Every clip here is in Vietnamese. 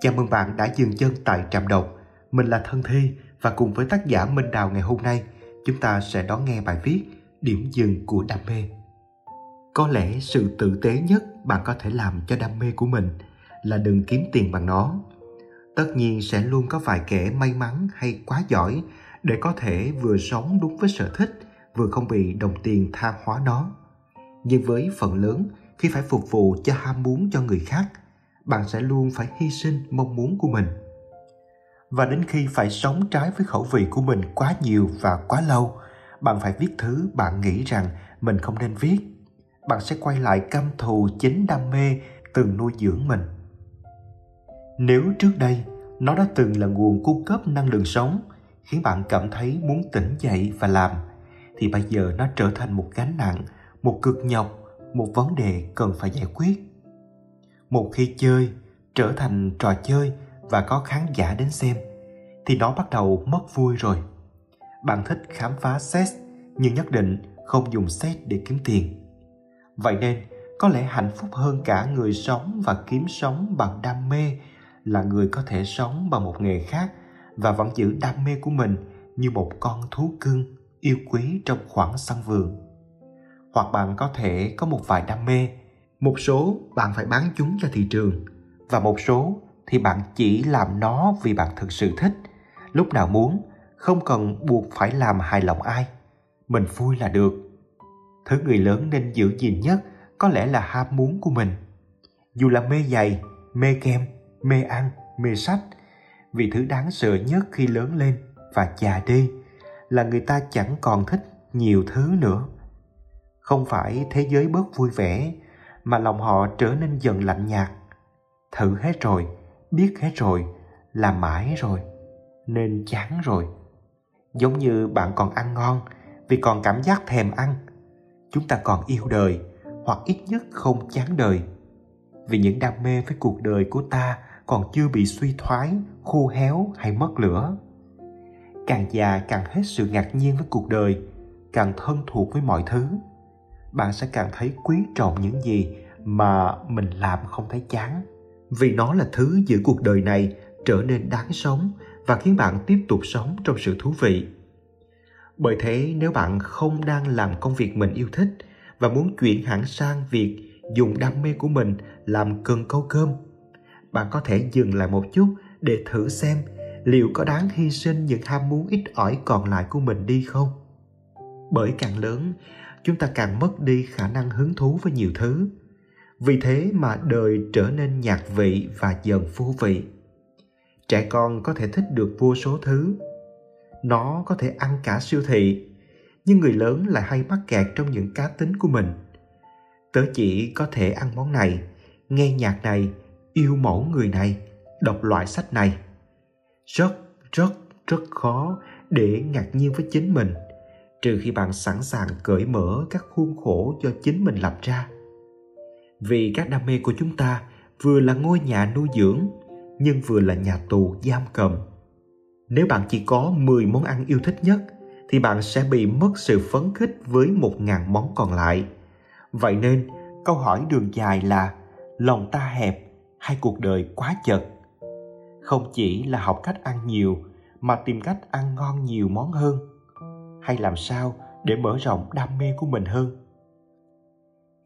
Chào mừng bạn đã dừng chân tại Trạm Đọc. Mình là Thân Thi và cùng với tác giả Minh Đào ngày hôm nay, chúng ta sẽ đón nghe bài viết Điểm dừng của đam mê. Có lẽ sự tử tế nhất bạn có thể làm cho đam mê của mình là đừng kiếm tiền bằng nó. Tất nhiên sẽ luôn có vài kẻ may mắn hay quá giỏi để có thể vừa sống đúng với sở thích, vừa không bị đồng tiền tha hóa nó. Nhưng với phần lớn, khi phải phục vụ cho ham muốn cho người khác – bạn sẽ luôn phải hy sinh mong muốn của mình. Và đến khi phải sống trái với khẩu vị của mình quá nhiều và quá lâu, bạn phải viết thứ bạn nghĩ rằng mình không nên viết. Bạn sẽ quay lại căm thù, chính đam mê, từng nuôi dưỡng mình. Nếu trước đây, nó đã từng là nguồn cung cấp năng lượng sống, khiến bạn cảm thấy muốn tỉnh dậy và làm, thì bây giờ nó trở thành một gánh nặng, một cực nhọc, một vấn đề cần phải giải quyết một khi chơi, trở thành trò chơi và có khán giả đến xem, thì nó bắt đầu mất vui rồi. Bạn thích khám phá sex nhưng nhất định không dùng sex để kiếm tiền. Vậy nên, có lẽ hạnh phúc hơn cả người sống và kiếm sống bằng đam mê là người có thể sống bằng một nghề khác và vẫn giữ đam mê của mình như một con thú cưng yêu quý trong khoảng sân vườn. Hoặc bạn có thể có một vài đam mê một số bạn phải bán chúng cho thị trường. Và một số thì bạn chỉ làm nó vì bạn thực sự thích. Lúc nào muốn, không cần buộc phải làm hài lòng ai. Mình vui là được. Thứ người lớn nên giữ gìn nhất có lẽ là ham muốn của mình. Dù là mê giày, mê kem, mê ăn, mê sách, vì thứ đáng sợ nhất khi lớn lên và già đi là người ta chẳng còn thích nhiều thứ nữa. Không phải thế giới bớt vui vẻ mà lòng họ trở nên dần lạnh nhạt. Thử hết rồi, biết hết rồi làm mãi rồi, nên chán rồi. Giống như bạn còn ăn ngon, vì còn cảm giác thèm ăn. Chúng ta còn yêu đời, hoặc ít nhất không chán đời. Vì những đam mê với cuộc đời của ta còn chưa bị suy thoái, khô héo hay mất lửa. Càng già càng hết sự ngạc nhiên với cuộc đời, càng thân thuộc với mọi thứ bạn sẽ càng thấy quý trọng những gì mà mình làm không thấy chán. Vì nó là thứ giữ cuộc đời này trở nên đáng sống và khiến bạn tiếp tục sống trong sự thú vị. Bởi thế, nếu bạn không đang làm công việc mình yêu thích và muốn chuyển hẳn sang việc dùng đam mê của mình làm cần câu cơm, bạn có thể dừng lại một chút để thử xem liệu có đáng hy sinh những ham muốn ít ỏi còn lại của mình đi không? Bởi càng lớn chúng ta càng mất đi khả năng hứng thú với nhiều thứ. Vì thế mà đời trở nên nhạt vị và dần vô vị. Trẻ con có thể thích được vô số thứ. Nó có thể ăn cả siêu thị, nhưng người lớn lại hay mắc kẹt trong những cá tính của mình. Tớ chỉ có thể ăn món này, nghe nhạc này, yêu mẫu người này, đọc loại sách này. Rất rất rất khó để ngạc nhiên với chính mình trừ khi bạn sẵn sàng cởi mở các khuôn khổ do chính mình lập ra vì các đam mê của chúng ta vừa là ngôi nhà nuôi dưỡng nhưng vừa là nhà tù giam cầm nếu bạn chỉ có 10 món ăn yêu thích nhất thì bạn sẽ bị mất sự phấn khích với một ngàn món còn lại. Vậy nên, câu hỏi đường dài là lòng ta hẹp hay cuộc đời quá chật? Không chỉ là học cách ăn nhiều mà tìm cách ăn ngon nhiều món hơn hay làm sao để mở rộng đam mê của mình hơn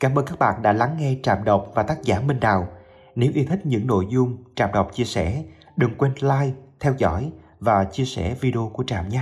cảm ơn các bạn đã lắng nghe trạm đọc và tác giả minh đào nếu yêu thích những nội dung trạm đọc chia sẻ, đừng quên like, theo dõi và chia sẻ video của trạm nhé.